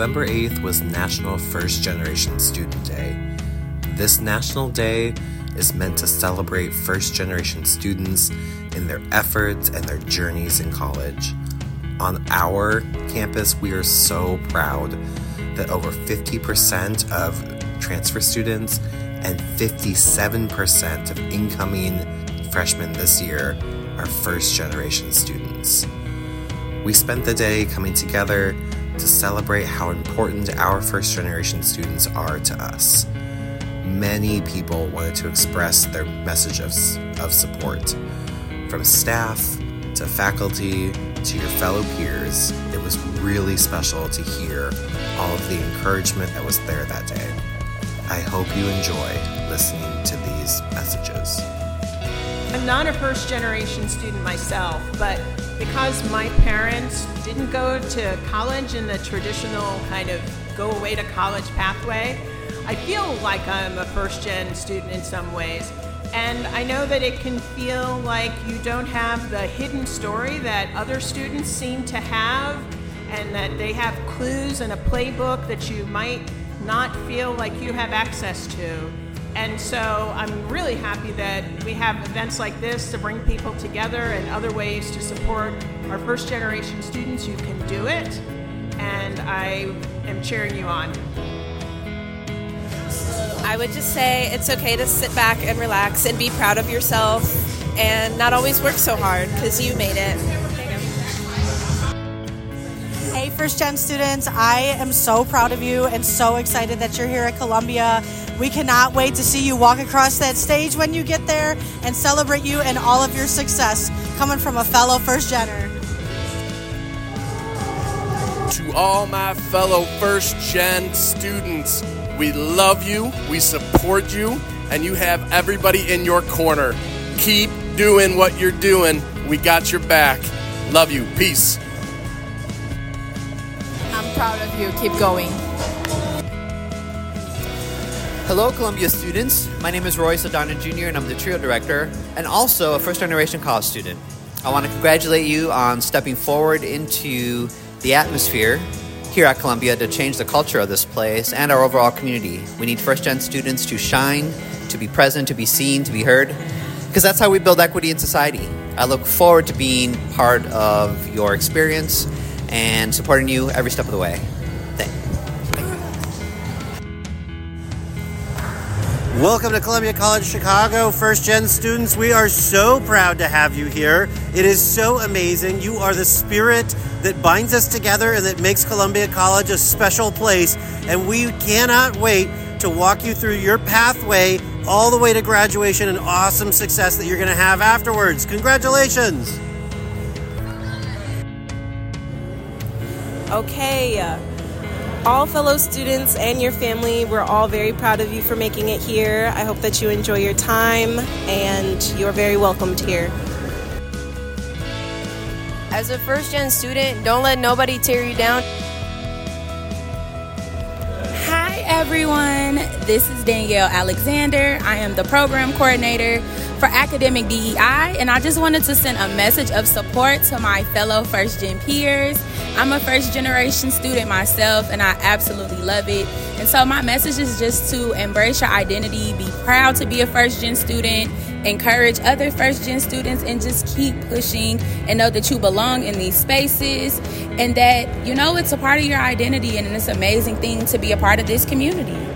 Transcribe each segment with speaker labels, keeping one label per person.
Speaker 1: November 8th was National First Generation Student Day. This National Day is meant to celebrate first generation students in their efforts and their journeys in college. On our campus, we are so proud that over 50% of transfer students and 57% of incoming freshmen this year are first generation students. We spent the day coming together to celebrate how important our first generation students are to us. Many people wanted to express their message of, of support. From staff to faculty to your fellow peers, it was really special to hear all of the encouragement that was there that day. I hope you enjoy listening to these messages.
Speaker 2: I'm not a first generation student myself, but because my parents didn't go to college in the traditional kind of go away to college pathway, I feel like I'm a first gen student in some ways. And I know that it can feel like you don't have the hidden story that other students seem to have, and that they have clues and a playbook that you might not feel like you have access to. And so I'm really happy that we have events like this to bring people together and other ways to support our first generation students. who can do it, and I am cheering you on.
Speaker 3: I would just say it's okay to sit back and relax and be proud of yourself and not always work so hard because you made it.
Speaker 4: Hey, first gen students, I am so proud of you and so excited that you're here at Columbia. We cannot wait to see you walk across that stage when you get there and celebrate you and all of your success coming from a fellow first gener.
Speaker 5: To all my fellow first gen students, we love you, we support you, and you have everybody in your corner. Keep doing what you're doing. We got your back. Love you. Peace.
Speaker 6: Proud of you. Keep going.
Speaker 7: Hello, Columbia students. My name is Roy Saldana Jr., and I'm the TRIO director and also a first generation college student. I want to congratulate you on stepping forward into the atmosphere here at Columbia to change the culture of this place and our overall community. We need first gen students to shine, to be present, to be seen, to be heard, because that's how we build equity in society. I look forward to being part of your experience and supporting you every step of the way. Thank you.
Speaker 8: Welcome to Columbia College Chicago, first gen students. We are so proud to have you here. It is so amazing. You are the spirit that binds us together and that makes Columbia College a special place. And we cannot wait to walk you through your pathway all the way to graduation and awesome success that you're going to have afterwards. Congratulations!
Speaker 3: Okay. all fellow students and your family, we're all very proud of you for making it here. I hope that you enjoy your time and you're very welcomed here.
Speaker 9: As a first gen student, don't let nobody tear you down.
Speaker 10: Hi, everyone. This is Danielle Alexander. I am the program coordinator for Academic DEI, and I just wanted to send a message of support to my fellow first gen peers. I'm a first generation student myself, and I absolutely love it. And so, my message is just to embrace your identity, be proud to be a first gen student, encourage other first gen students, and just keep pushing and know that you belong in these spaces and that, you know, it's a part of your identity and it's an amazing thing to be a part of this community.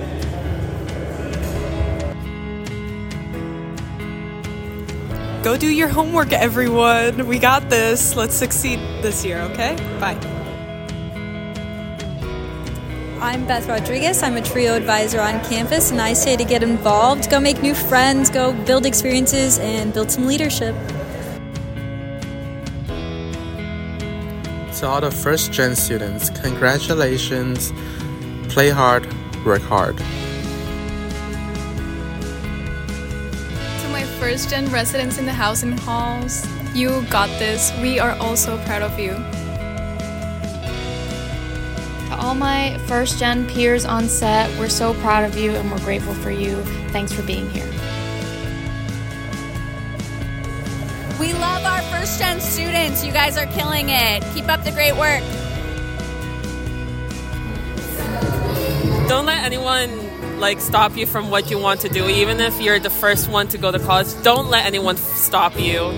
Speaker 11: Go do your homework, everyone. We got this. Let's succeed this year, okay? Bye.
Speaker 12: I'm Beth Rodriguez. I'm a trio advisor on campus, and I say to get involved, go make new friends, go build experiences, and build some leadership.
Speaker 13: To all the first gen students, congratulations. Play hard, work hard.
Speaker 14: First gen residents in the housing halls, you got this. We are also proud of you.
Speaker 15: To all my first gen peers on set, we're so proud of you and we're grateful for you. Thanks for being here.
Speaker 16: We love our first gen students. You guys are killing it. Keep up the great work.
Speaker 17: don't let anyone like stop you from what you want to do. Even if you're the first one to go to college don't let anyone stop you